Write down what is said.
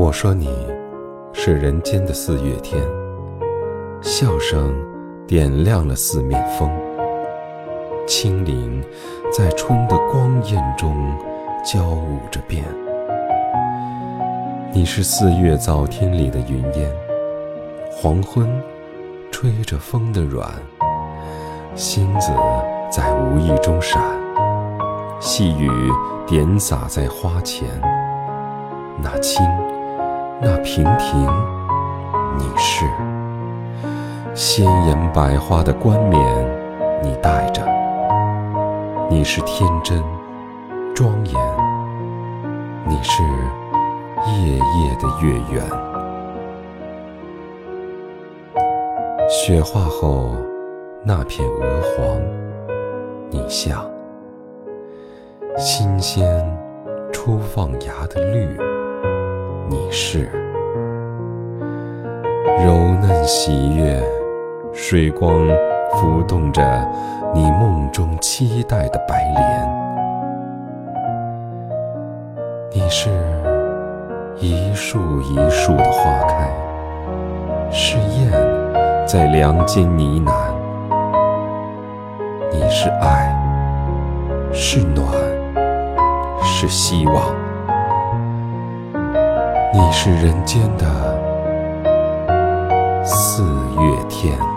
我说你是人间的四月天，笑声点亮了四面风，轻灵在春的光艳中交舞着变。你是四月早天里的云烟，黄昏吹着风的软，星子在无意中闪，细雨点洒在花前，那青。那亭亭，你是鲜艳百花的冠冕，你戴着；你是天真庄严，你是夜夜的月圆。雪化后那片鹅黄，你像新鲜初放芽的绿。你是柔嫩喜悦，水光浮动着你梦中期待的白莲。你是一树一树的花开，是燕在梁间呢喃。你是爱，是暖，是希望。你是人间的四月天。